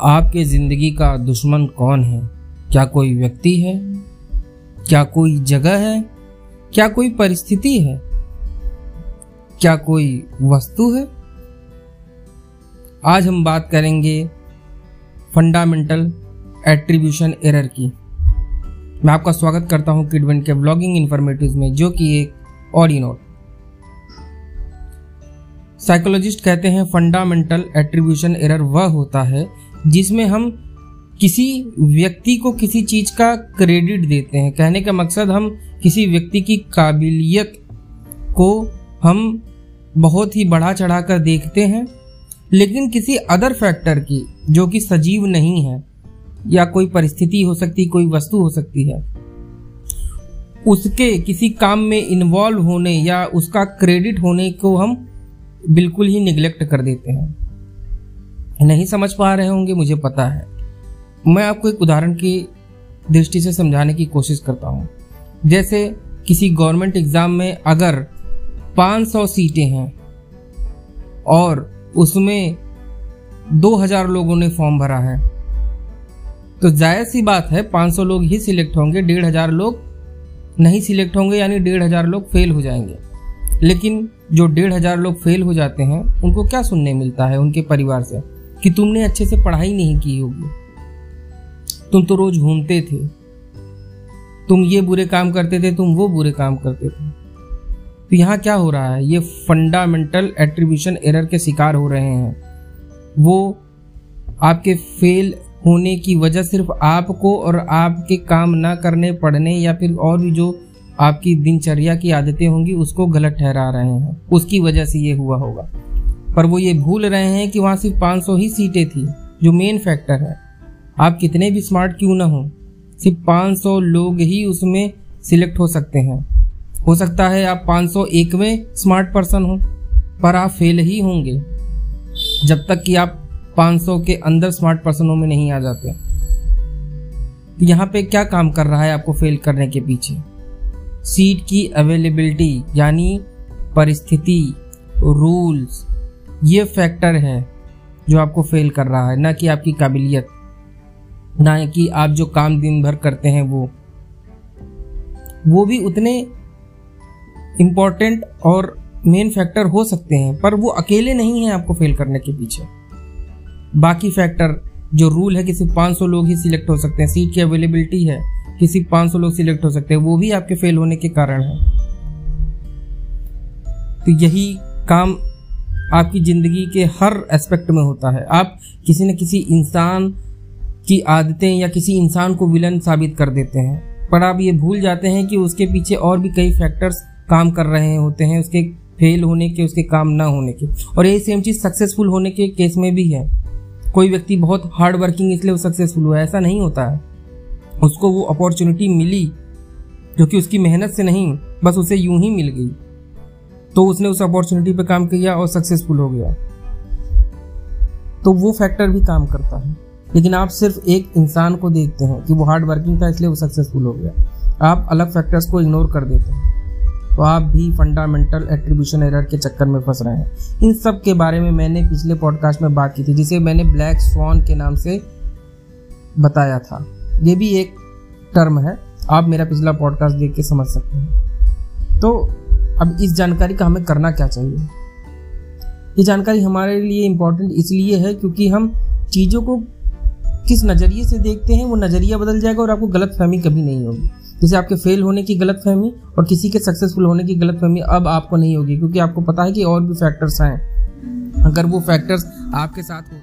आपके ज़िंदगी का दुश्मन कौन है? क्या कोई व्यक्ति है? क्या कोई जगह है? क्या कोई परिस्थिति है? क्या कोई वस्तु है? आज हम बात करेंगे फंडामेंटल एट्रीब्यूशन एरर की। मैं आपका स्वागत करता हूँ किडवन के ब्लॉगिंग इन्फॉर्मेटिव में, जो कि एक ऑडी नोट साइकोलॉजिस्ट कहते हैं फंडामेंटल एट्रीब्यूशन एरर वह होता है जिसमें हम किसी व्यक्ति को किसी चीज़ का क्रेडिट देते हैं। कहने का मकसद हम किसी व्यक्ति की काबिलियत को हम बहुत ही बढ़ा चढ़ा कर देखते हैं, लेकिन किसी अदर फैक्टर की, जो कि सजीव नहीं है, या कोई परिस्थिति हो सकती, कोई वस्तु हो सकती है, उसके किसी काम में इन्वॉल्व होने या उसका क्रेडिट होने को हम बिल्कुल ही निग्लेक्ट कर देते हैं। नहीं समझ पा रहे होंगे, मुझे पता है। मैं आपको एक उदाहरण की दृष्टि से समझाने की कोशिश करता हूँ। जैसे किसी गवर्नमेंट एग्ज़ाम में अगर 500 सीटें हैं और उसमें 2000 लोगों ने फॉर्म भरा है तो जायज़ सी बात है 500 लोग ही सिलेक्ट होंगे, डेढ़ हज़ार लोग नहीं सिलेक्ट होंगे, यानी डेढ़ हज़ार लोग फेल हो जाएँगे। लेकिन जो डेढ़ हज़ार लोग फेल हो जाते हैं, उनको क्या सुनने मिलता है उनके परिवार से? कि तुमने अच्छे से पढ़ाई नहीं की होगी। तुम तो रोज घूमते थे। तुम ये बुरे काम करते थे, तुम वो बुरे काम करते थे। तो यहाँ क्या हो रहा है? ये फंडामेंटल एट्रीब्यूशन एरर के शिकार हो रहे हैं। वो आपके फेल होने की वजह सिर्फ़ आपको और आपके काम ना करने पड़ने या फिर और भी जो आपकी दिनचर्या की आदतें होंगी, उसको गलत ठहरा रहे हैं। उसकी वजह से ये हुआ होगा। पर वो ये भूल रहे हैं कि वहाँ सिर्फ़ 500 ही सीटें थी, जो मेन फैक्टर है। आप कितने भी स्मार्ट क्यों ना हो, सिर्फ़ 500 लोग ही उसमें सिलेक्ट हो सकते हैं। हो सकता है आप 501 में स्मार्ट पर्सन हो, पर आप फेल ही होंगे, जब तक कि आप 500 के अंदर स्मार्ट पर्सनों में नहीं आ जाते। तो यहाँ पे क्या काम कर रहा है आपको फेल करने के पीछे? सीट की अवेलेबिलिटी यानी परिस्थिति रूल्स ये फैक्टर है जो आपको फेल कर रहा है, ना कि आपकी काबिलियत, ना कि आप जो काम दिन भर करते हैं वो। वो भी उतने इम्पोर्टेंट और मेन फैक्टर हो सकते हैं, पर वो अकेले नहीं है आपको फेल करने के पीछे। बाकी फैक्टर जो रूल है कि सिर्फ़ 500 लोग ही सिलेक्ट हो सकते हैं। सीट की अवेलेबिलिटी है कि सिर्फ़ 500 लोग सिलेक्ट हो सकते हैं। वो भी आपके फेल होने के कारण है। तो यही काम आपकी ज़िंदगी के हर एस्पेक्ट में होता है। आप किसी न किसी इंसान की आदतें या किसी इंसान को विलन साबित कर देते हैं। पर आप ये भूल जाते हैं कि उसके पीछे और भी कई फैक्टर्स काम कर रहे होते हैं, उसके फेल होने के, उसके काम ना होने के। और यही सेम चीज़ सक्सेसफुल होने के केस में भी है। कोई व्यक्ति बहुत हार्ड वर्किंग इसलिए वो सक्सेसफुल हुआ ऐसा नहीं होता है। उसको वो अपॉर्चुनिटी मिली, जो कि उसकी मेहनत से नहीं, बस उसे यूँ ही मिल गई। तो उसने उस अपॉर्चुनिटी पे काम किया और सक्सेसफुल हो गया। तो वो फैक्टर भी काम करता है। लेकिन आप सिर्फ़ एक इंसान को देखते हैं कि वो हार्ड वर्किंग था, इसलिए वो सक्सेसफुल हो गया। आप अलग फैक्टर्स को इग्नोर कर देते हैं। तो आप भी फंडामेंटल एट्रीब्यूशन एरर के चक्कर में फंस रहे हैं। इन सब के बारे में मैंने पिछले पॉडकास्ट में बात की थी, जिसे मैंने ब्लैक स्वॉन के नाम से बताया था। ये भी एक टर्म है। आप मेरा पिछला पॉडकास्ट देख के समझ सकते हैं। तो अब इस जानकारी का हमें करना क्या चाहिए? ये जानकारी हमारे लिए इम्पोर्टेंट इसलिए है क्योंकि हम चीज़ों को किस नज़रिए से देखते हैं, वो नज़रिया बदल जाएगा और आपको गलत फहमी कभी नहीं होगी। जैसे आपके फेल होने की गलत फहमी और किसी के सक्सेसफुल होने की गलत फहमी अब आपको नहीं होगी, क्योंकि आपको पता है कि और भी फैक्टर्स हैं। अगर वो फैक्टर्स आपके साथ हो